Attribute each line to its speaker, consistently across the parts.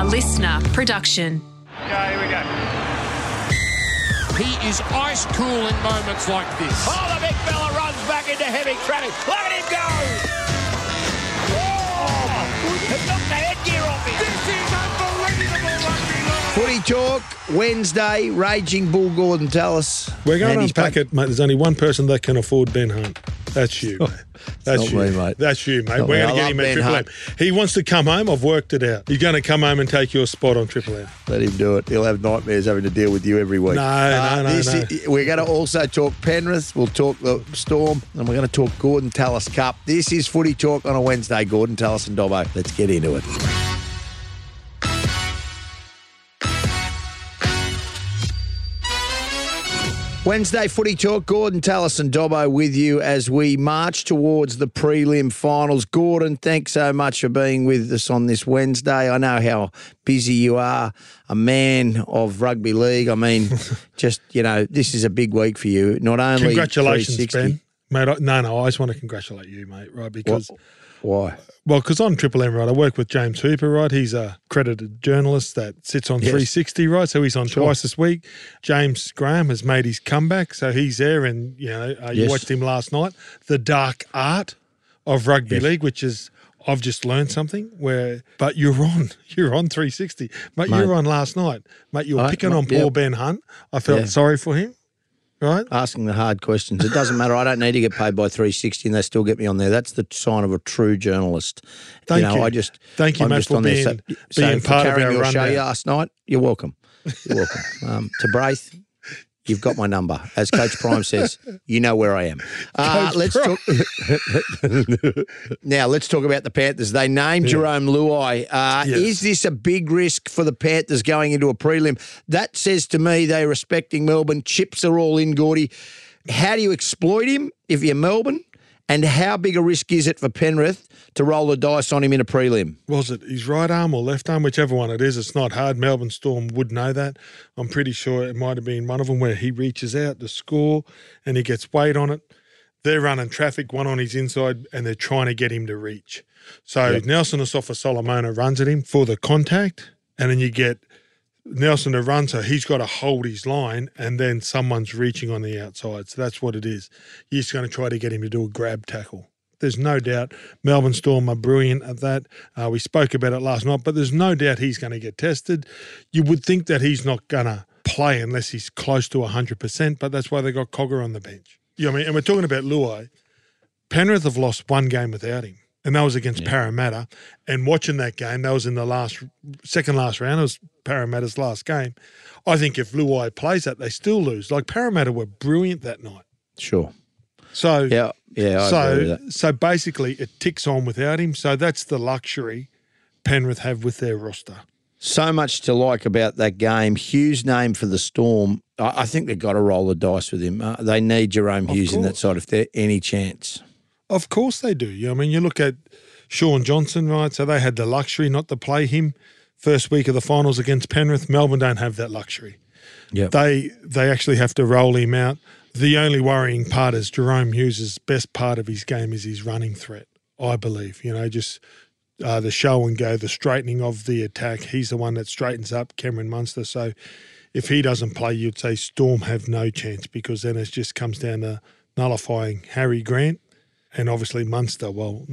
Speaker 1: A LiSTNR production.
Speaker 2: Okay, here we go.
Speaker 3: He is ice cool in moments like this.
Speaker 2: Oh, the big fella runs back into heavy traffic. Look at him go! Oh, it knocked the headgear off him.
Speaker 3: This is unbelievable rugby love.
Speaker 4: Footy Talk, Wednesday, Raging Bull Gorden Tallis.
Speaker 5: We're going
Speaker 4: And
Speaker 5: to
Speaker 4: he's
Speaker 5: unpack it, mate. There's only one person that can afford Ben Hunt. That's you, mate. That's you,
Speaker 4: me, mate.
Speaker 5: That's you, mate.
Speaker 4: Not
Speaker 5: We're going to get him at Triple. M. He wants to come home. I've worked it out. He's going to come home and take your spot on Triple M.
Speaker 4: Let him do it. He'll have nightmares having to deal with you every week. Uh,
Speaker 5: No, no, no,
Speaker 4: this
Speaker 5: no.
Speaker 4: is- we're going to also talk Penrith. We'll talk the Storm, and we're going to talk Gorden Tallis Cup. This is Footy Talk on a Wednesday. Gorden Tallis and Dobbo. Let's get into it. Wednesday Footy Talk, Gorden Tallis and Dobbo with you as we march towards the prelim finals. Gorden, thanks so much for being with us on this Wednesday. I know how busy you are, a man of rugby league. I mean, just, you know, this is a big week for you. Not only
Speaker 5: Congratulations, Ben. Mate, I, no, no, I just want to congratulate you, mate, right? Because,
Speaker 4: Why?
Speaker 5: well, because on Triple M, right, I work with James Hooper, right? He's a credited journalist that sits on
Speaker 4: Yes.
Speaker 5: 360, right? So he's on
Speaker 4: Sure.
Speaker 5: twice this week. James Graham has made his comeback, so he's there. And, you know, uh, you
Speaker 4: Yes.
Speaker 5: watched him last night. The dark art of rugby
Speaker 4: Yes.
Speaker 5: league, which is. I've just learned something where, but you're on, you're on 360, mate. You
Speaker 4: Mate.
Speaker 5: were on last night, mate. You're
Speaker 4: I-
Speaker 5: picking
Speaker 4: mate,
Speaker 5: on poor
Speaker 4: yeah.
Speaker 5: Ben Hunt. I felt
Speaker 4: Yeah.
Speaker 5: sorry for him, right?
Speaker 4: Asking the hard questions. It doesn't matter. I don't need to get paid by 360 and they still get me on there. That's the sign of a true journalist.
Speaker 5: Thank
Speaker 4: you know,
Speaker 5: you.
Speaker 4: I just
Speaker 5: Thank you,
Speaker 4: I'm
Speaker 5: mate,
Speaker 4: just
Speaker 5: for
Speaker 4: on there.
Speaker 5: being-
Speaker 4: So, so
Speaker 5: being part of our
Speaker 4: your show last night, you're welcome. You're welcome. Um, to Braith, you've got my number. As Coach Prime says, you know where I am. Uh, let's talk. now let's talk about the Panthers. They named Jarome Luai. Uh,
Speaker 5: Yes.
Speaker 4: Is this a big risk for the Panthers going into a prelim? That says to me they're respecting Melbourne. Chips are all in, Gordy. How do you exploit him if you're Melbourne? And how big a risk is it for Penrith to roll the dice on him in a prelim?
Speaker 5: was it his right arm or left arm, whichever one it is. It's not hard. Melbourne Storm would know that. I'm pretty sure it might have been one of them where he reaches out to score and he gets weight on it. They're running traffic, one on his inside, and they're trying to get him to reach. So Nelson Asofa-Solomona runs at him for the contact, and then you get Nelson so he's got to hold his line, and then someone's reaching on the outside. So that's what it is. Just going to try to get him to do a grab tackle. There's no doubt Melbourne Storm are brilliant at that. Uh, we spoke about it last night, but there's no doubt he's going to get tested. You would think that he's not going to play unless he's close to 100%, but that's why they got Cogger on the bench. You know I mean? And we're talking about Luai. Penrith have lost one game without him, and that was against Parramatta. And watching that game, that was in the last, second last round. It was Parramatta's last game. I think if Luai plays that, they still lose. Like Parramatta were brilliant that night.
Speaker 4: Sure.
Speaker 5: So
Speaker 4: Yeah. Yeah. I
Speaker 5: so so basically, it ticks on without him. So that's the luxury Penrith have with their roster.
Speaker 4: So much to like about that game. Hughes' name for the Storm. I, I think they've got to roll the dice with him. Uh, they need
Speaker 5: Jahrome
Speaker 4: Hughes in that side if there any chance.
Speaker 5: Of course they do. I mean, you look at Shaun Johnson, right? So they had the luxury not to play him first week of the finals against Penrith. Melbourne don't have that luxury.
Speaker 4: Yeah.
Speaker 5: They they actually have to roll him out. The only worrying part is Jahrome Hughes' best part of his game is his running threat. I believe, you know, just uh, the show and go, the straightening of the attack. He's the one that straightens up Cameron Munster. So if he doesn't play, you'd say Storm have no chance because then it just comes down to nullifying Harry Grant and obviously Munster. Well,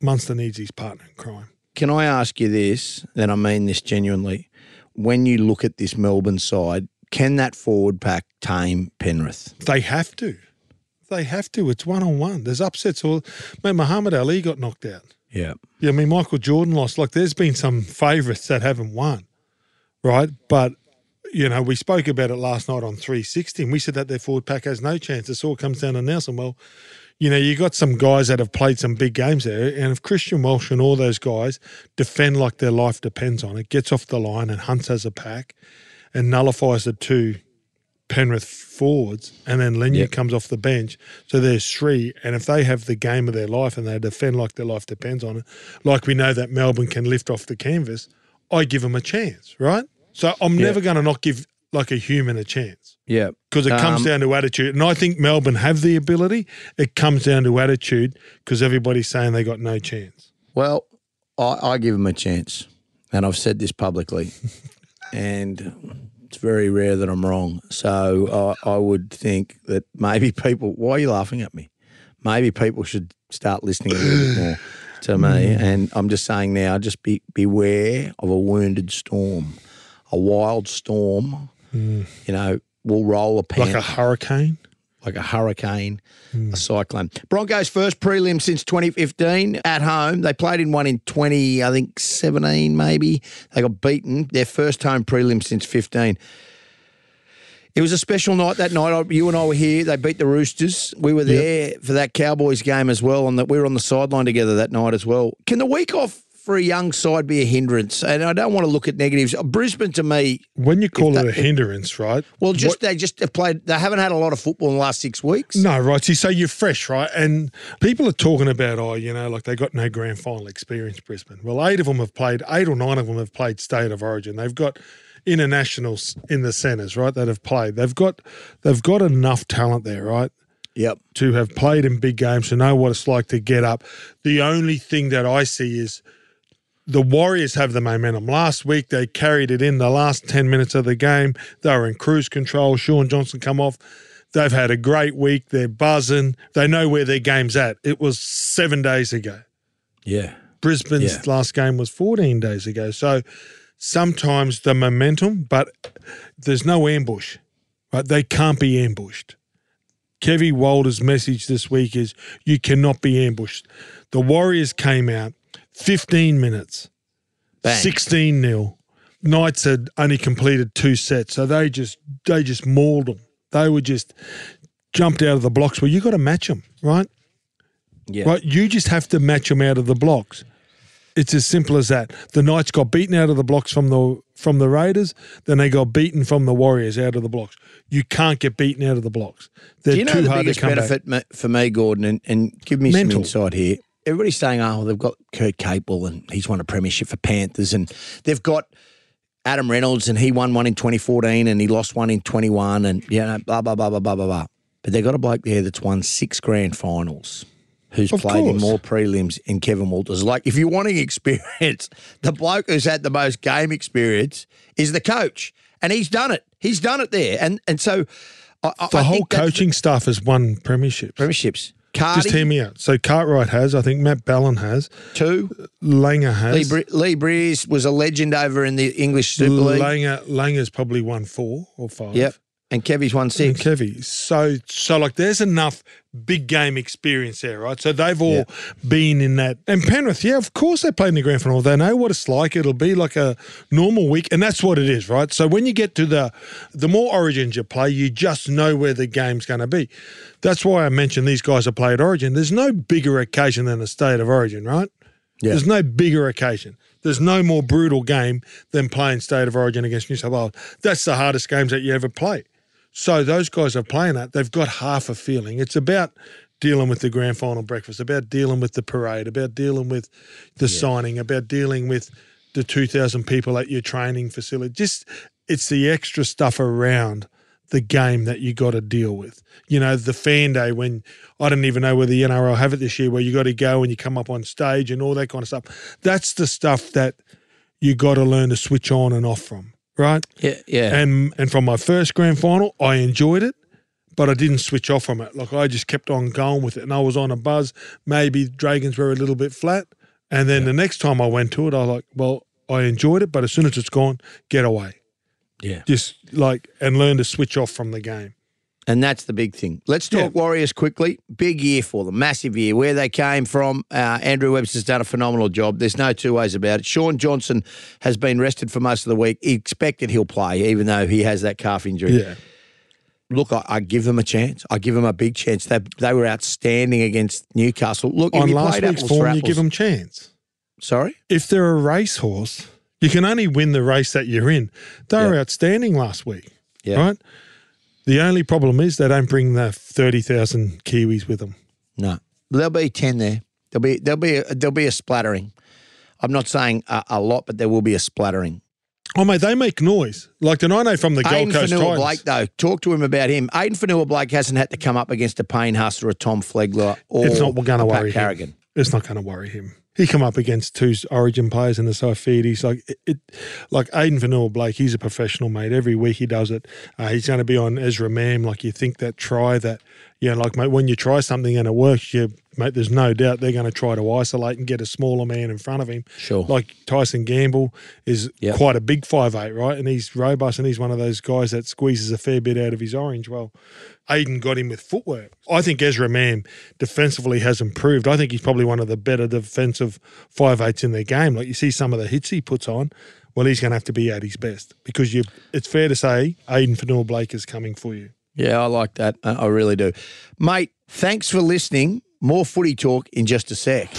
Speaker 5: Munster needs his partner in crime.
Speaker 4: Can I ask you this, and I mean this genuinely? When you look at this Melbourne side, can that forward pack tame Penrith?
Speaker 5: They have to. They have to. It's one on one. There's upsets all. Mate, Muhammad Ali got knocked out.
Speaker 4: Yeah.
Speaker 5: Yeah, I mean Michael Jordan lost. Like there's been some favourites that haven't won, right? But you know we spoke about it last night on 360, and we said that their forward pack has no chance. This all comes down to Nelson. Well, you know you got some guys that have played some big games there, and if Christian Welch and all those guys defend like their life depends on it, gets off the line and hunts as a pack, and nullifies the two Penrith forwards, and then Lenya
Speaker 4: Yep.
Speaker 5: comes off the bench. So there's three, and if they have the game of their life and they defend like their life depends on it, like we know that Melbourne can lift off the canvas, I give them a chance, right? So I'm
Speaker 4: Yeah.
Speaker 5: never going to not give like a human a chance
Speaker 4: Yeah.
Speaker 5: because it comes
Speaker 4: Um,
Speaker 5: down to attitude, and I think Melbourne have the ability. It comes down to attitude because everybody's saying they got no chance.
Speaker 4: Well, I, I give them a chance. and I've said this publicly, and it's very rare that I'm wrong. So I, I would think that maybe people. Why are you laughing at me? Maybe people should start listening a little bit more to me. And I'm just saying now, just be beware of a wounded storm, a wild storm. You know, we'll roll a pan
Speaker 5: Like a hurricane.
Speaker 4: like a hurricane, hmm. a cyclone. Broncos' first prelim since 2015 at home. They played in one in 20, I think 17 maybe. They got beaten. Their first home prelim since 15. It was a special night that night. You and I were here. They beat the Roosters. We were there for that Cowboys game as well, and that we were on the sideline together that night as well. Can the week off for a young side be a hindrance? And I don't want to look at negatives. Brisbane to me,
Speaker 5: When you call it a hindrance, right?
Speaker 4: well, just
Speaker 5: What-
Speaker 4: they just have played. They haven't had a lot of football in the last six weeks.
Speaker 5: No, right. So you're fresh, right? And people are talking about, oh, you know, like they got no grand final experience, Brisbane. Well, eight of them have played, eight or nine of them have played state of origin. They've got internationals in the centres, right? That have played. They've got, they've got enough talent there, right?
Speaker 4: Yep.
Speaker 5: To have played in big games to know what it's like to get up. The only thing that I see is the Warriors have the momentum. Last week they carried it in the last 10 minutes of the game. They were in cruise control. Shaun Johnson come off. They've had a great week. They're buzzing. They know where their game's at. It was seven days ago.
Speaker 4: Yeah.
Speaker 5: Brisbane's
Speaker 4: Yeah.
Speaker 5: last game was 14 days ago. So sometimes the momentum, but there's no ambush. Right? They can't be ambushed. Kevy Walters' message this week is you cannot be ambushed. The Warriors came out 15 minutes,
Speaker 4: Bang.
Speaker 5: 16 nil. Knights had only completed two sets, so they just they just mauled them. They were just jumped out of the blocks. Well, you got to match them, right?
Speaker 4: Yeah.
Speaker 5: Right, you just have to match them out of the blocks. It's as simple as that. The Knights got beaten out of the blocks from the from the Raiders, then they got beaten from the Warriors out of the blocks. You can't get beaten out of the blocks. They're
Speaker 4: Do you know
Speaker 5: too
Speaker 4: the
Speaker 5: hard
Speaker 4: biggest
Speaker 5: to come
Speaker 4: benefit ma- for me, Gorden, and, and give me
Speaker 5: Mental.
Speaker 4: some insight here? Everybody's saying, oh, they've got Kurt Capewell and he's won a premiership for Panthers, and they've got Adam Reynolds and he won one in 2014 and he lost one in 21, and you know, blah blah blah blah blah blah blah. But they've got a bloke there that's won six grand finals. Who's
Speaker 5: Of
Speaker 4: played in more prelims in Kevin Walters? Like, if you're wanting experience, the bloke who's had the most game experience is the coach, and he's done it. He's done it there, and and so I, I-
Speaker 5: The
Speaker 4: I
Speaker 5: whole
Speaker 4: that's the-
Speaker 5: coaching staff has won premierships.
Speaker 4: premierships.
Speaker 5: Just hear me out. So Cartwright has, I think Matt Ballin has,
Speaker 4: two.
Speaker 5: Langer
Speaker 4: Lee,
Speaker 5: has.
Speaker 4: Bre- Lee Briers was a legend over in the English Super League.
Speaker 5: Langer Langer's probably won four or five.
Speaker 4: Yep. And Kevy's won
Speaker 5: And
Speaker 4: six.
Speaker 5: Kevy. So so like there's enough big game experience there, right? So they've all been in that. And Penrith, yeah, of course they played in the grand final. They know what it's like. It'll be like a normal week, and that's what it is, right? So when you get to the the more origins you play, you just know where the game's going to be. That's why I mentioned these guys have played Origin. There's no bigger occasion than a state of Origin, right?
Speaker 4: Yeah.
Speaker 5: There's no bigger occasion. There's no more brutal game than playing State of Origin against New South Wales. That's the hardest games that you ever play. So those guys are playing that. They've got half a feeling. It's about dealing with the grand final breakfast, about dealing with the parade, about dealing with the signing, about dealing with the 2,000 people at your training facility. Just it's the extra stuff around the game that you got to deal with. You know, the fan day when I don't even know whether the NRL have it this year, where you got to go and you come up on stage and all that kind of stuff. That's the stuff that you got to learn to switch on and off from, right?
Speaker 4: Yeah, yeah.
Speaker 5: And and from my first grand final, I enjoyed it, but I didn't switch off from it. Like I just kept on going with it, and I was on a buzz. Maybe Dragons were a little bit flat, and then the next time I went to it, I was like, well, I enjoyed it, but as soon as it's gone, get away.
Speaker 4: yeah.
Speaker 5: Just like and learn to switch off from the game.
Speaker 4: And that's the big thing. Let's talk Warriors quickly. Big year for them, massive year. Where they came from, uh, Andrew Webster's done a phenomenal job. There's no two ways about it. Shaun Johnson has been rested for most of the week. He expected he'll play, even though he has that calf injury.
Speaker 5: Yeah.
Speaker 4: Look, I, I give them a chance. I give them a big chance. They, they were outstanding against Newcastle. Look,
Speaker 5: On last week's
Speaker 4: apples
Speaker 5: form, you give them chance.
Speaker 4: sorry,
Speaker 5: If they're a racehorse, you can only win the race that you're in. They were
Speaker 4: Yeah.
Speaker 5: outstanding last week,
Speaker 4: Yeah.
Speaker 5: right? The only problem is they don't bring the thirty thousand Kiwis with them.
Speaker 4: No, there'll be ten there. There'll be there'll be a, there'll be a splattering. I'm not saying a, a lot, but there will be a splattering.
Speaker 5: Oh mate, they make noise. Like the I know from the
Speaker 4: Aiden
Speaker 5: Gold Coast
Speaker 4: Fanua
Speaker 5: Titans.
Speaker 4: Blake, though, talk to him about him. Addin Fonua-Blake hasn't had to come up against a Payne Hustler, a Tom Flegler, or
Speaker 5: it's not going to
Speaker 4: a Pat
Speaker 5: worry
Speaker 4: Carrigan.
Speaker 5: him. It's not going to worry him. He come up against two Origin players in the Saifitis. Like it, it, like Addin Fonua-Blake, he's a professional, mate. Every week he does it. Uh, he's going to be on Ezra Mam. Like you think that try that, you know, like mate, when you try something and it works, you mate, there's no doubt they're going to try to isolate and get a smaller man in front of him.
Speaker 4: Sure.
Speaker 5: Like Tyson Gamble is
Speaker 4: Yep.
Speaker 5: quite a big five eight, right? And he's robust and he's one of those guys that squeezes a fair bit out of his orange. Well, Aiden got him with footwork. I think Ezra Mam defensively has improved. I think he's probably one of the better defensive five eights in their game. Like you see some of the hits he puts on. Well, he's going to have to be at his best because you. It's fair to say Addin Fonua-Blake is coming for you.
Speaker 4: Yeah, I like that. I really do. Mate, thanks for listening. More footy talk in just a sec.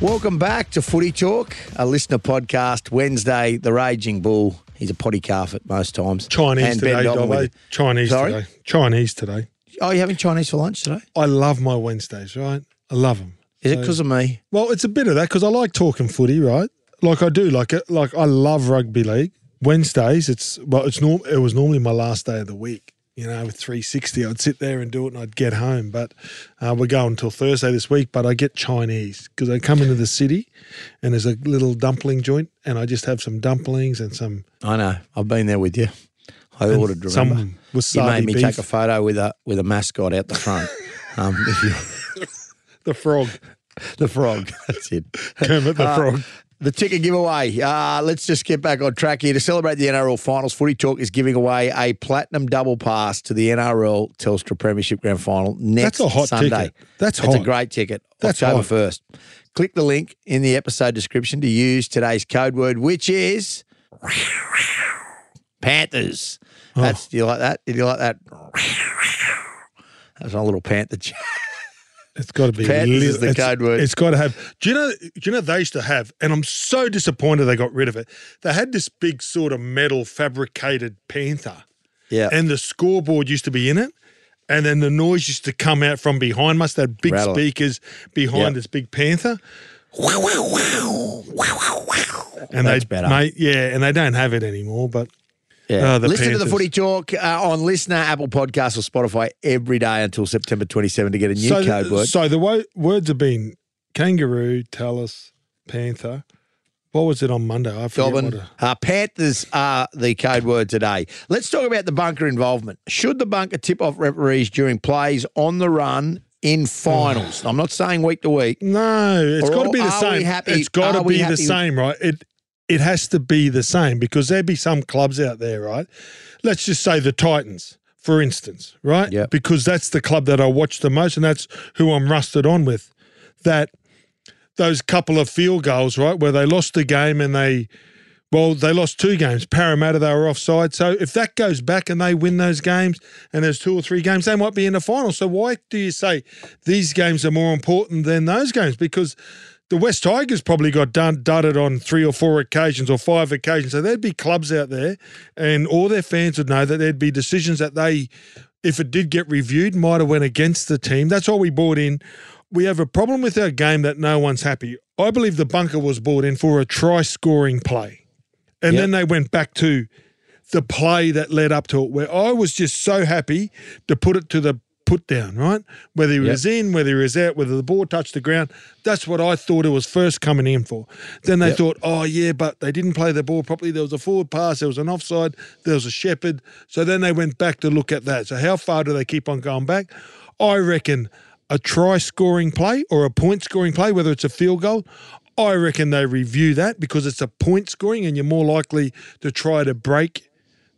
Speaker 4: Welcome back to Footy Talk, a LiSTNR podcast. Wednesday, the Raging Bull. He's a potty calf at most times.
Speaker 5: Chinese
Speaker 4: And
Speaker 5: today, Dobbo. Chinese
Speaker 4: Sorry?
Speaker 5: today. Chinese today.
Speaker 4: Oh, you having Chinese for lunch today?
Speaker 5: I love my Wednesdays, right? I love them.
Speaker 4: Is it because of me?
Speaker 5: Well, it's a bit of that because I like talking footy, right? Like I do, like it. Like I love rugby league. Wednesdays, it's well, it's norm. It was normally my last day of the week. You know, with 360, I'd sit there and do it, and I'd get home. But uh, we're going until Thursday this week. But I get Chinese because I come into the city, and there's a little dumpling joint, and I just have some dumplings and some.
Speaker 4: I know. I've been there with you. I ordered. Remember?
Speaker 5: some
Speaker 4: you made me
Speaker 5: beef.
Speaker 4: take a photo with a with a mascot out the front. um,
Speaker 5: The frog,
Speaker 4: the frog. That's it.
Speaker 5: Kermit the
Speaker 4: Uh,
Speaker 5: frog.
Speaker 4: The ticket giveaway. Uh, let's just get back on track here. To celebrate the NRL Finals, Footy Talk is giving away a platinum double pass to the NRL Telstra Premiership Grand Final next
Speaker 5: That's a hot
Speaker 4: Sunday.
Speaker 5: ticket. That's
Speaker 4: That's a great ticket.
Speaker 5: That's
Speaker 4: October. 1st. Click the link in the episode description to use today's code word, which is Panthers.
Speaker 5: Oh.
Speaker 4: That's do you like that? Did you like that? That's my little panther.
Speaker 5: It's got to be
Speaker 4: Panthers is the code word.
Speaker 5: It's got to have. Do you know? Do you know they used to have? And I'm so disappointed they got rid of it. They had this big sort of metal fabricated panther,
Speaker 4: Yeah.
Speaker 5: and the scoreboard used to be in it. And then the noise used to come out from behind. Must have had big
Speaker 4: Rattle.
Speaker 5: speakers behind
Speaker 4: Yep.
Speaker 5: this big panther. And
Speaker 4: That's
Speaker 5: they,
Speaker 4: better.
Speaker 5: Mate, yeah, and they don't have it anymore. But
Speaker 4: Yeah.
Speaker 5: Oh, the
Speaker 4: Listen to the Footy Talk uh, on LiSTNR, Apple Podcasts, or Spotify every day until September 27 to get a new
Speaker 5: so,
Speaker 4: code word.
Speaker 5: so the wo- words have been kangaroo, Tallis, panther. What was it on Monday? I forget
Speaker 4: Dobbin.
Speaker 5: it-
Speaker 4: Uh, Panthers are the code word today. Let's talk about the bunker involvement. Should the bunker tip off referees during plays on the run in finals? I'm not saying week to week.
Speaker 5: No, it's got to be the same.
Speaker 4: happy-
Speaker 5: it's got to be the same, right? It it has to be the same because there'd be some clubs out there, right? Let's just say the Titans, for instance, right?
Speaker 4: Yep.
Speaker 5: Because that's the club that I watch the most, and that's who I'm rusted on with. That those couple of field goals, right, where they lost the game and they. Well, they lost two games. Parramatta, they were offside. So if that goes back and they win those games and there's two or three games, they might be in the final. So why do you say these games are more important than those games? Because the West Tigers probably got done dudded on three or four occasions or five occasions. So there'd be clubs out there and all their fans would know that there'd be decisions that they, if it did get reviewed, might have went against the team. That's why we bought in. We have a problem with our game that no one's happy. I believe the bunker was bought in for a try scoring play. And
Speaker 4: Yep.
Speaker 5: then they went back to the play that led up to it, where I was just so happy to put it to the put down, right? Whether he was in, whether he was out, whether the ball touched the ground. That's what I thought it was first coming in for. Then they
Speaker 4: Yep.
Speaker 5: thought, oh, yeah, but they didn't play the ball properly. There was a forward pass, there was an offside, there was a shepherd. So then they went back to look at that. So how far do they keep on going back? I reckon a try scoring play or a point scoring play, whether it's a field goal, I reckon they review that because it's a point scoring and you're more likely to try to break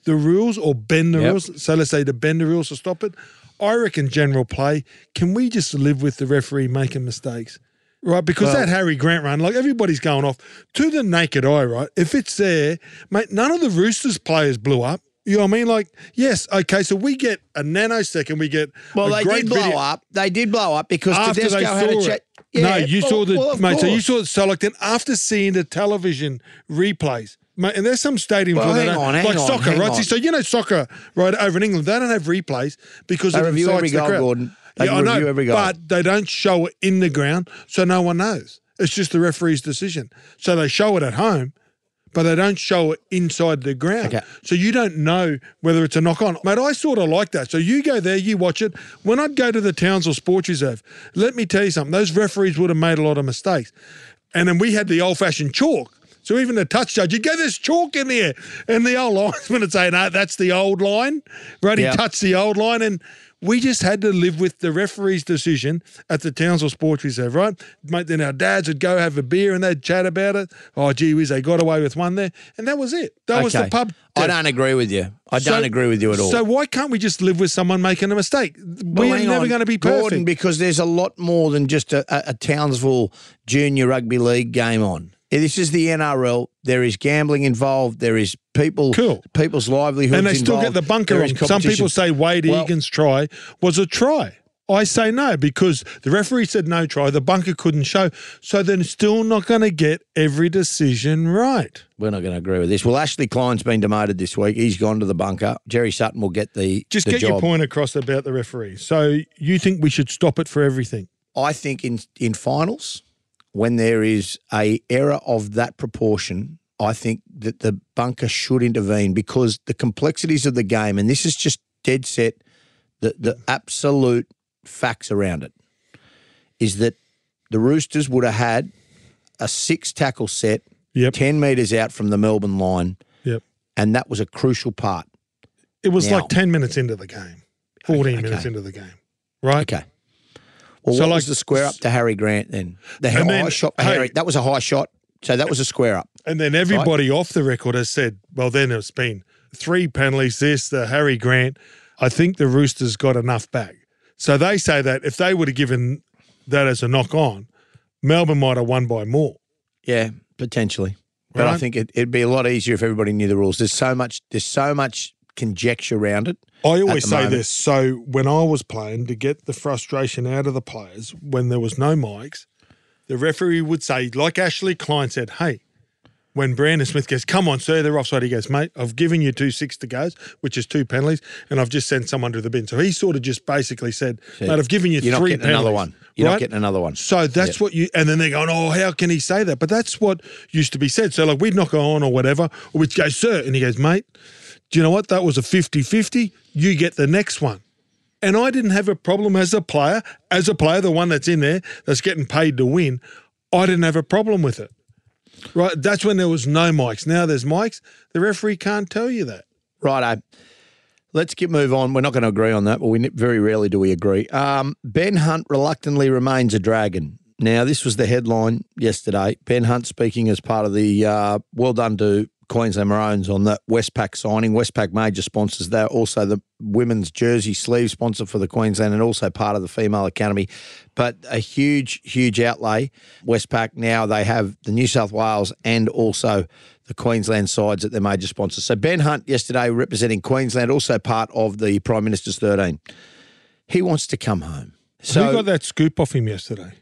Speaker 5: the rules or bend the
Speaker 4: Yep.
Speaker 5: rules. So let's say to bend the rules to stop it. I reckon general play. Can we just live with the referee making mistakes? Right, because
Speaker 4: Well-
Speaker 5: that Harry Grant run, like everybody's going off to the naked eye, right? If it's there, mate, none of the Roosters players blew up. You know what I mean? Like, yes, okay, so we get a nanosecond, we get
Speaker 4: Well,
Speaker 5: a
Speaker 4: they
Speaker 5: great
Speaker 4: did blow
Speaker 5: video-
Speaker 4: up. They did blow up because
Speaker 5: after
Speaker 4: Tedesco
Speaker 5: they
Speaker 4: had a
Speaker 5: it. no, you saw the
Speaker 4: well,
Speaker 5: mate. So you saw it. So like then after seeing the television replays, mate, and there's some stadiums
Speaker 4: Well,
Speaker 5: where they don't,
Speaker 4: on,
Speaker 5: like
Speaker 4: on,
Speaker 5: soccer, right?
Speaker 4: on.
Speaker 5: So you know soccer, right? Over in England, they don't have replays because
Speaker 4: They review every goal,
Speaker 5: crowd.
Speaker 4: Gorden. They
Speaker 5: yeah, I know,
Speaker 4: every goal.
Speaker 5: but they don't show it in the ground, so no one knows. It's just the referee's decision. So they show it at home, but they don't show it inside the ground.
Speaker 4: Okay.
Speaker 5: So you don't know whether it's a knock on. Mate, I sort of like that. So you go there, you watch it. When I'd go to the Townsville Sports Reserve, let me tell you something, those referees would have made a lot of mistakes. And then we had the old fashioned chalk. So even the touch judge, you'd go, there's chalk in there. And the old linesman would say, no, that's the old line. Right? He touched the old line. And we just had to live with the referee's decision at the Townsville Sports Reserve, right? Mate, then our dads would go have a beer and they'd chat about it. Oh, gee whiz, they got away with one there. And that was it. That was the pub.
Speaker 4: I don't agree with you. I don't agree with you at all.
Speaker 5: So why can't we just live with someone making a mistake?
Speaker 4: Well,
Speaker 5: We're never
Speaker 4: on,
Speaker 5: going to be perfect.
Speaker 4: Gorden, because there's a lot more than just a, a, a Townsville junior rugby league game on. This is the NRL. There is gambling involved. There is people,
Speaker 5: Cool.
Speaker 4: people's livelihoods
Speaker 5: and they still
Speaker 4: involved.
Speaker 5: get the bunker on. Some people say Wade
Speaker 4: Well-
Speaker 5: Egan's try was a try. I say no because the referee said no try. The bunker couldn't show. So they're still not going to get every decision right.
Speaker 4: We're not going to agree with this. Well, Ashley Klein's been demoted this week. He's gone to the bunker. Jerry Sutton will get the
Speaker 5: Just
Speaker 4: the
Speaker 5: get your point across about the referee. So you think we should stop it for everything?
Speaker 4: I think in in finals, when there is a error of that proportion, I think that the bunker should intervene because the complexities of the game, and this is just dead set, the the absolute facts around it, is that the Roosters would have had a six tackle set,
Speaker 5: Yep.
Speaker 4: ten metres out from the Melbourne line,
Speaker 5: Yep.
Speaker 4: and that was a crucial part.
Speaker 5: It was
Speaker 4: Now-
Speaker 5: like 10 minutes into the game, 14
Speaker 4: Okay,
Speaker 5: minutes into the game, right?
Speaker 4: Okay. Well,
Speaker 5: So
Speaker 4: what
Speaker 5: like-
Speaker 4: was the square up to Harry Grant then? The high
Speaker 5: then-
Speaker 4: shot
Speaker 5: hey-
Speaker 4: Harry. That was a high shot. So that was a square up.
Speaker 5: And then everybody off the record has said, well, then it's been three penalties, this, the Harry Grant. I think the Roosters got enough back. So they say that if they would have given that as a knock on, Melbourne might have won by more.
Speaker 4: Yeah, potentially. But I think it, it'd be a lot easier if everybody knew the rules. There's so much. There's so much conjecture around it.
Speaker 5: I always say
Speaker 4: moment.
Speaker 5: this. So when I was playing, to get the frustration out of the players when there was no mics, the referee would say, like Ashley Klein said, hey, when Brandon Smith goes, come on, sir, they're offside. He goes, mate, I've given you two six to goes, which is two penalties, and I've just sent someone to the bin. So he sort of just basically said, mate, I've given you
Speaker 4: You're not
Speaker 5: three
Speaker 4: getting
Speaker 5: penalties.
Speaker 4: another one. You're
Speaker 5: right?
Speaker 4: not getting another one.
Speaker 5: So that's what you, and then they're going, oh, how can he say that? But that's what used to be said. So, like, we'd knock on or whatever, or we'd go, sir, and he goes, mate, do you know what? That was a 50 50. You get the next one. And I didn't have a problem as a player, as a player, the one that's in there that's getting paid to win. I didn't have a problem with it. Right? That's when there was no mics. Now there's mics. The referee can't tell you that.
Speaker 4: Righto. Let's get move on. We're not going to agree on that, but we very rarely do we agree. Um, ben Hunt reluctantly remains a dragon. Now, this was the headline yesterday. Ben Hunt speaking as part of the uh, well done to Queensland Maroons on the Westpac signing. Westpac major sponsors. They're also the women's jersey sleeve sponsor for the Queensland and also part of the female academy. But a huge, huge outlay. Westpac now they have the New South Wales and also the Queensland sides at their major sponsors. So Ben Hunt yesterday representing Queensland, also part of the Prime Minister's 13. He wants to come home. So
Speaker 5: Who got that scoop off him yesterday?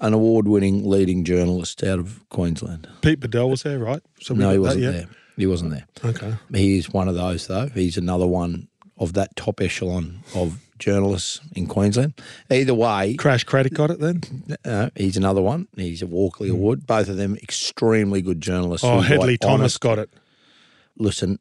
Speaker 4: An award-winning leading journalist out of Queensland.
Speaker 5: Pete Badel was there, right? So we
Speaker 4: No, he wasn't there. He wasn't there.
Speaker 5: Okay.
Speaker 4: He is one of those, though. He's another one of that top echelon of journalists in Queensland. Either way,
Speaker 5: Crash Craddock got it then?
Speaker 4: uh, he's another one. He's a Walkley Award. Both of them extremely good journalists.
Speaker 5: Oh,
Speaker 4: Hedley
Speaker 5: Thomas
Speaker 4: honest-
Speaker 5: got it.
Speaker 4: Listen,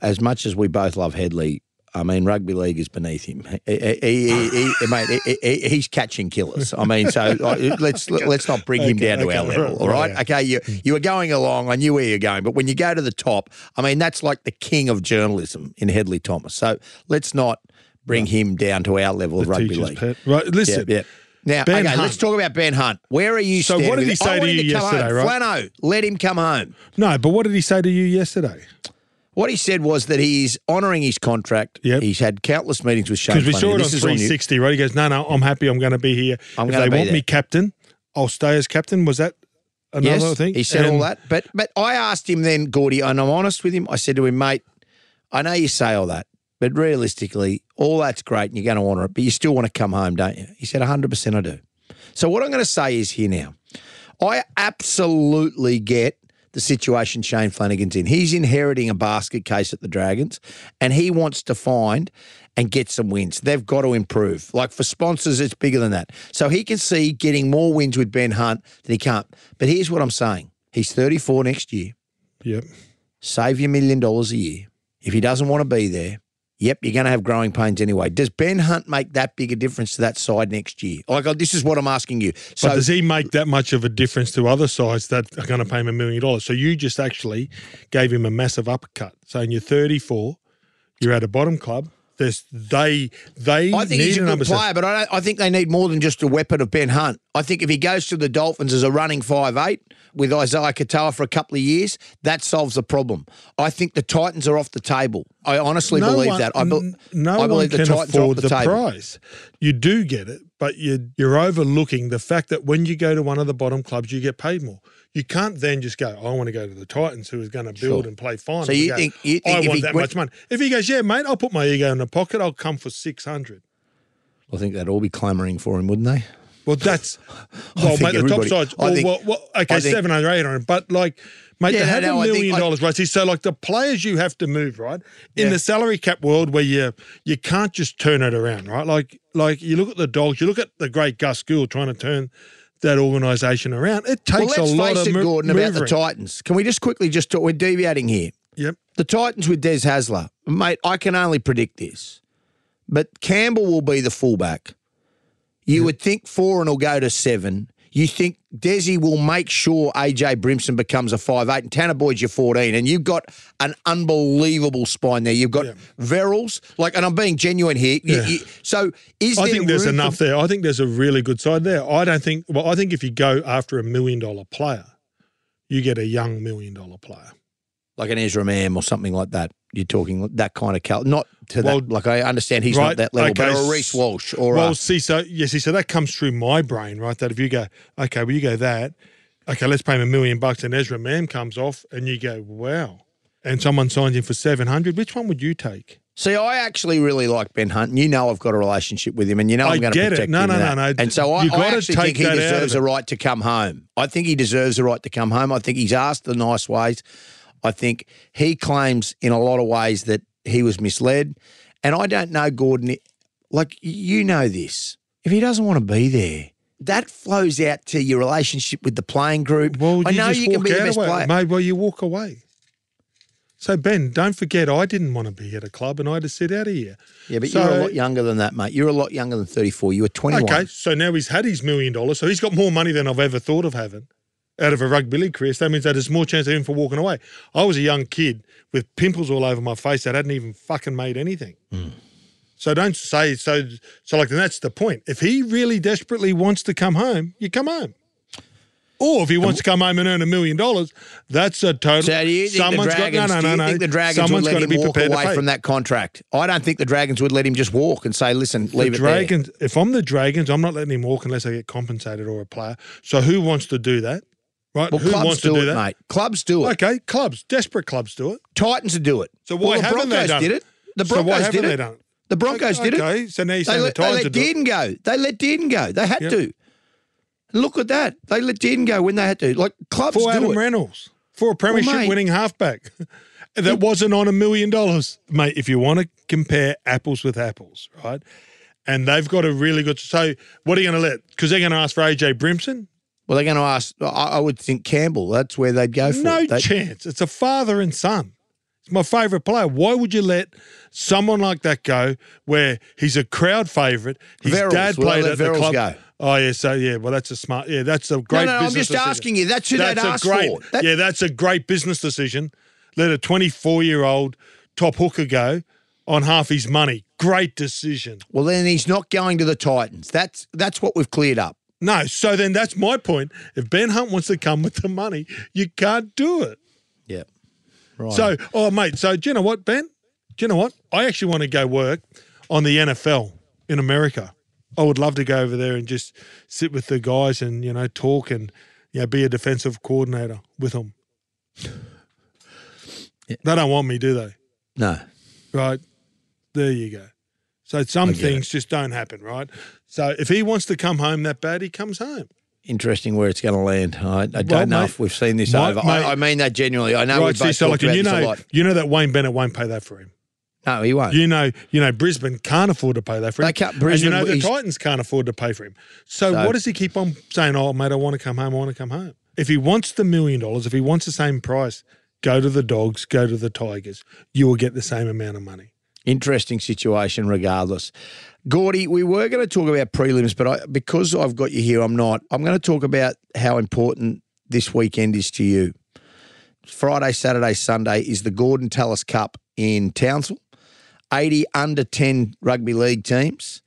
Speaker 4: as much as we both love Hedley, I mean, rugby league is beneath him. He, he, he, he, mate, he, he- he's catching killers. I mean, so let's let's not bring him
Speaker 5: Okay,
Speaker 4: down to
Speaker 5: okay,
Speaker 4: our level, all right?
Speaker 5: right.
Speaker 4: Okay, you hmm. you were going along. I knew where you're going, but when you go to the top, I mean, that's like the king of journalism in Hedley Thomas. So let's not bring him down to our level of rugby league.
Speaker 5: pet. Right, listen.
Speaker 4: Yeah, yeah. Now,
Speaker 5: Ben
Speaker 4: okay,
Speaker 5: Hunt.
Speaker 4: let's talk about Ben Hunt. Where are you
Speaker 5: So what did he say to you
Speaker 4: come
Speaker 5: yesterday,
Speaker 4: home.
Speaker 5: right?
Speaker 4: Flano, let him come home.
Speaker 5: No, but what did he say to you yesterday?
Speaker 4: What he said was that he's honouring his contract.
Speaker 5: Yep.
Speaker 4: He's had countless meetings with Shane
Speaker 5: Because we saw it on
Speaker 4: This is
Speaker 5: 360, right? He goes, no, no, I'm happy. I'm going to be here.
Speaker 4: I'm
Speaker 5: if they want
Speaker 4: there.
Speaker 5: me captain, I'll stay as captain. Was that another
Speaker 4: Yes,
Speaker 5: thing?
Speaker 4: he said all that. But but I asked him then, Gordy, and I'm honest with him. I said to him, mate, I know you say all that, but realistically, all that's great and you're going to honour it, but you still want to come home, don't you? He said, 100% I do. So what I'm going to say is here now, I absolutely get the situation Shane Flanagan's in. He's inheriting a basket case at the Dragons, and he wants to find and get some wins. They've got to improve. Like for sponsors, it's bigger than that. So he can see getting more wins with Ben Hunt than he can't. But here's what I'm saying: he's 34 next year.
Speaker 5: Yep.
Speaker 4: save your million dollars a year. If he doesn't want to be there, yep, you're going to have growing pains anyway. Does Ben Hunt make that big a difference to that side next year? Like, uh, this is what I'm asking you. So,
Speaker 5: but does he make that much of a difference to other sides that are going to pay him a million dollars? So you just actually gave him a massive uppercut. Saying you're 34, you're at a bottom club. There's they they
Speaker 4: I think
Speaker 5: need
Speaker 4: he's a
Speaker 5: a
Speaker 4: good
Speaker 5: number seven.
Speaker 4: player, but I, don't, I think they need more than just a weapon of Ben Hunt. I think if he goes to the Dolphins as a running five eight with Isaiya Katoa for a couple of years, that solves the problem. I think the Titans are off the table. I honestly
Speaker 5: No
Speaker 4: believe
Speaker 5: one-
Speaker 4: that. I, be-
Speaker 5: no
Speaker 4: I believe the Titans are off the,
Speaker 5: the,
Speaker 4: table.
Speaker 5: price. You do get it, but you you're overlooking the fact that when you go to one of the bottom clubs, you get paid more. You can't then just go, I want to go to the Titans, who is going to build
Speaker 4: Sure.
Speaker 5: and play finals.
Speaker 4: So you
Speaker 5: go,
Speaker 4: think- you think
Speaker 5: I
Speaker 4: if
Speaker 5: want that
Speaker 4: went-
Speaker 5: much money? If he goes, yeah, mate, I'll put my ego in the pocket. I'll come for six hundred.
Speaker 4: I think they'd all be clamouring for him, wouldn't they?
Speaker 5: Well, that's well, mate. The top sides.
Speaker 4: I
Speaker 5: Well,
Speaker 4: think-
Speaker 5: well, well, okay,
Speaker 4: think-
Speaker 5: seven hundred, eight hundred. But like, mate,
Speaker 4: Yeah, no,
Speaker 5: have
Speaker 4: no,
Speaker 5: a million dollars, right? See, so like the players you have to move, right? In
Speaker 4: Yeah.
Speaker 5: the salary cap world, where you you can't just turn it around, right? Like, like you look at the dogs, you look at the great Gus Gould trying to turn that organisation around. It
Speaker 4: Well,
Speaker 5: takes
Speaker 4: let's
Speaker 5: a lot
Speaker 4: face
Speaker 5: of
Speaker 4: it,
Speaker 5: mo-
Speaker 4: Gorden, about the. Titans. Can we just quickly just talk? We're deviating here.
Speaker 5: Yep.
Speaker 4: The Titans with Des Hasler, mate. I can only predict this, but Campbell will be the fullback. You would think four and will go to seven. You think Desi will make sure AJ Brimson becomes a five eight, and Tanah Boyd's your fourteen, and you've got an unbelievable spine there. You've got
Speaker 5: Yeah.
Speaker 4: Verrills, like, and I'm being genuine here.
Speaker 5: Yeah.
Speaker 4: you- so is
Speaker 5: I
Speaker 4: there
Speaker 5: think there's
Speaker 4: room for-
Speaker 5: enough there. I think there's a really good side there. I don't think. Well, I think if you go after a million dollar player, you get a young million dollar player.
Speaker 4: like an Ezra Mam or something like that. You're talking that kind of cal, not to
Speaker 5: Well,
Speaker 4: that. Like I understand he's
Speaker 5: right,
Speaker 4: not that level, but
Speaker 5: okay,
Speaker 4: or a Reece Walsh or
Speaker 5: well,
Speaker 4: a,
Speaker 5: see, so yes, see, so that comes through my brain, right? That if you go, okay, well, you go that, okay, let's pay him a million bucks, and Ezra Mam comes off, and you go, wow, and someone signs him for seven hundred. Which one would you take?
Speaker 4: See, I actually really like Ben Hunt, and you know I've got a relationship with him, and you know
Speaker 5: I
Speaker 4: I'm going to
Speaker 5: get it.
Speaker 4: protect
Speaker 5: No,
Speaker 4: him.
Speaker 5: no,
Speaker 4: in
Speaker 5: no, no.
Speaker 4: And so I,
Speaker 5: You
Speaker 4: I actually
Speaker 5: take
Speaker 4: think he
Speaker 5: that out of
Speaker 4: deserves a right to come home. I think he deserves a right to come home. I think he's asked the nice ways. I think he claims in a lot of ways that he was misled, and I don't know Gorden. Like you know this, if he doesn't want to be there. That flows out to your relationship with the playing group.
Speaker 5: Well,
Speaker 4: I
Speaker 5: you
Speaker 4: know you can be the best
Speaker 5: away.
Speaker 4: player.
Speaker 5: mate. Well, you walk away. So Ben, don't forget, I didn't want to be at a club, and I had to sit out of here.
Speaker 4: Yeah, but
Speaker 5: So-
Speaker 4: you're a lot younger than that, mate. You're a lot younger than 34. You were 21.
Speaker 5: Okay, so now he's had his million dollars, so he's got more money than I've ever thought of having out of a rugby league career. So that means that there's more chance of him for walking away. I was a young kid with pimples all over my face that hadn't even fucking made anything. Hmm. So don't say so. So like, that's the point. If he really desperately wants to come home, you come home. Or if he wants to come home and earn a million dollars, that's a total.
Speaker 4: So do you think the Dragons,
Speaker 5: got, no, no,
Speaker 4: do
Speaker 5: no,
Speaker 4: you
Speaker 5: no.
Speaker 4: think the Dragons
Speaker 5: Someone's
Speaker 4: would let
Speaker 5: to
Speaker 4: him
Speaker 5: be
Speaker 4: walk away from that contract? I don't think the Dragons would let him just walk and say, listen, leave
Speaker 5: the
Speaker 4: it.
Speaker 5: Dragons, if I'm the Dragons, I'm not letting him walk unless I get compensated or a player. So who wants to do that? Right?
Speaker 4: Well,
Speaker 5: who
Speaker 4: clubs
Speaker 5: wants
Speaker 4: do,
Speaker 5: to do
Speaker 4: it,
Speaker 5: that?
Speaker 4: mate. Clubs do it.
Speaker 5: Okay, clubs, desperate clubs do it.
Speaker 4: Titans do it.
Speaker 5: So why
Speaker 4: well, the
Speaker 5: haven't they done it?
Speaker 4: The Broncos did
Speaker 5: it?
Speaker 4: The
Speaker 5: So
Speaker 4: Broncos
Speaker 5: why haven't
Speaker 4: did
Speaker 5: they
Speaker 4: it.
Speaker 5: done it?
Speaker 4: The Broncos did it.
Speaker 5: Okay, so now you're
Speaker 4: They
Speaker 5: saying
Speaker 4: let,
Speaker 5: the
Speaker 4: they
Speaker 5: Titans
Speaker 4: let
Speaker 5: would do it.
Speaker 4: Dearden go. They let Dearden go. They had
Speaker 5: Yep.
Speaker 4: to. Look at that. They let Dearden go when they had to. Like clubs
Speaker 5: for
Speaker 4: do
Speaker 5: Adam
Speaker 4: it.
Speaker 5: Reynolds for a premiership
Speaker 4: mate.
Speaker 5: winning halfback that wasn't on a million dollars, mate. If you want to compare apples with apples, right? And they've got a really good. So what are you going to let? Because they're going to ask for AJ Brimson.
Speaker 4: Well, they're going to ask. I, I would think Campbell. That's where they'd go for.
Speaker 5: No
Speaker 4: it. They-
Speaker 5: chance. It's a father and son. It's my favourite player. Why would you let someone like that go where he's a crowd favourite? His
Speaker 4: Verrills.
Speaker 5: dad
Speaker 4: Will
Speaker 5: played at the club.
Speaker 4: go?
Speaker 5: Oh yeah, so yeah, well that's a smart. Yeah, that's a great.
Speaker 4: no, no, I'm just
Speaker 5: decision.
Speaker 4: asking you. That's who
Speaker 5: That's
Speaker 4: they'd ask
Speaker 5: great.
Speaker 4: for. That-
Speaker 5: yeah, that's a great business decision. Let a 24 year old top hooker go on half his money. Great decision.
Speaker 4: Well, then he's not going to the Titans. That's that's what we've cleared up.
Speaker 5: No, so then that's my point. If Ben Hunt wants to come with the money, you can't do it.
Speaker 4: Yeah. Right.
Speaker 5: So, oh, mate, so do you know what, Ben? Do you know what? I actually want to go work on the NFL in America. I would love to go over there and just sit with the guys and, you know, talk and, you know, be a defensive coordinator with them. They don't want me, do they?
Speaker 4: no.
Speaker 5: Right. There you go. So some things just don't happen, right? So if he wants to come home that bad, he comes home.
Speaker 4: Interesting where it's going to land. I, I don't
Speaker 5: Well,
Speaker 4: know
Speaker 5: mate,
Speaker 4: if we've seen this
Speaker 5: my-
Speaker 4: over.
Speaker 5: mate-
Speaker 4: I, I mean that genuinely. I know
Speaker 5: right,
Speaker 4: we've both
Speaker 5: so
Speaker 4: talked
Speaker 5: like,
Speaker 4: about
Speaker 5: you
Speaker 4: this a
Speaker 5: know,
Speaker 4: lot.
Speaker 5: you know that Wayne Bennett won't pay that for him.
Speaker 4: No, he won't.
Speaker 5: You know, you know, Brisbane can't afford to pay that for him.
Speaker 4: They can't-
Speaker 5: and
Speaker 4: Brisbane-
Speaker 5: you know, the Titans can't afford to pay for him. So,
Speaker 4: So-
Speaker 5: what does he keep on saying? Oh, mate, I want to come home. I want to come home. If he wants the million dollars, if he wants the same price, go to the Dogs, go to the Tigers. You will get the same amount of money.
Speaker 4: Interesting situation, regardless. Gordy, we were going to talk about prelims, but I, because I've got you here, I'm not. I'm going to talk about how important this weekend is to you. Friday, Saturday, Sunday is the Gorden Tallis Cup in Townsville. 80 under 10 rugby league teams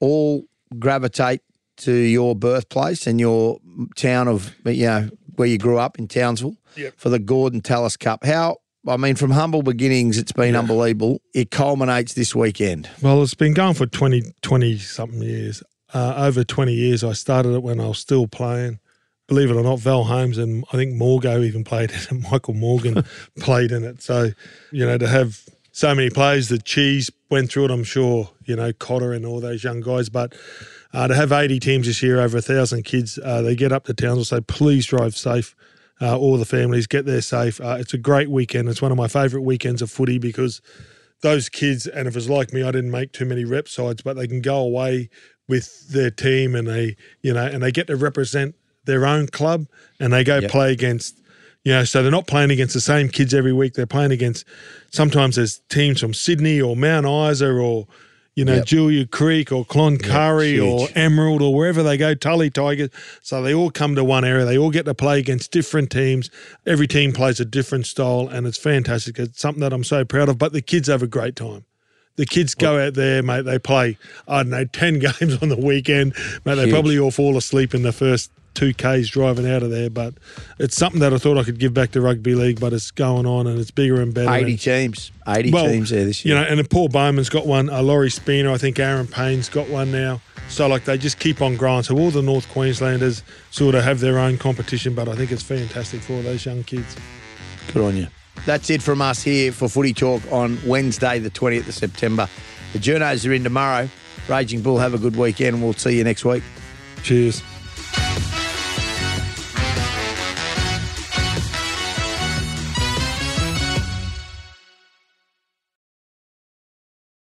Speaker 4: all gravitate to your birthplace and your town of, you know, where you grew up in Townsville
Speaker 5: Yep.
Speaker 4: for the Gorden Tallis Cup. How, I mean, from humble beginnings, it's been unbelievable. It culminates this weekend.
Speaker 5: Well, it's been going for 20, 20 something years. Uh, over 20 years. I started it when I was still playing. Believe it or not, Val Holmes and I think Morgo even played in it. Michael Morgan played in it. So, you know, to have so many players, the Cheese went through it, I'm sure, you know, Cotter and all those young guys. But uh, to have 80 teams this year, over a 1,000 kids, uh, they get up to Townsville. So please drive safe. Uh, all the families get there safe. Uh, it's a great weekend. It's one of my favourite weekends of footy because those kids, and if it's like me, I didn't make too many rep sides, but they can go away with their team and they, you know, and they get to represent their own club and they go
Speaker 4: Yep.
Speaker 5: play against, you know, so they're not playing against the same kids every week. They're playing against sometimes there's teams from Sydney or Mount Isa or, you know,
Speaker 4: Yep.
Speaker 5: Julia Creek or Cloncurry or. Emerald or wherever they go, Tully Tigers. So they all come to one area. They all get to play against different teams. Every team plays a different style, and it's fantastic. It's something that I'm so proud of. But the kids have a great time. The kids go out there, mate. They play, I don't know, 10 games on the weekend. Mate, they
Speaker 4: Huge.
Speaker 5: probably all fall asleep in the first two Ks driving out of there. But it's something that I thought I could give back to rugby league, but it's going on and it's bigger and better.
Speaker 4: 80
Speaker 5: And-
Speaker 4: teams. 80
Speaker 5: well,
Speaker 4: teams there this year.
Speaker 5: You know, and Paul Bowman's got one. Uh, Laurie Spina, I think Aaron Payne's got one now. So like they just keep on growing. So all the North Queenslanders sort of have their own competition, but I think it's fantastic for those young kids.
Speaker 4: Good on you. That's it from us here for Footy Talk on Wednesday, the 20th of September. The journos are in tomorrow. Raging Bull, have a good weekend, we'll see you next week.
Speaker 5: Cheers.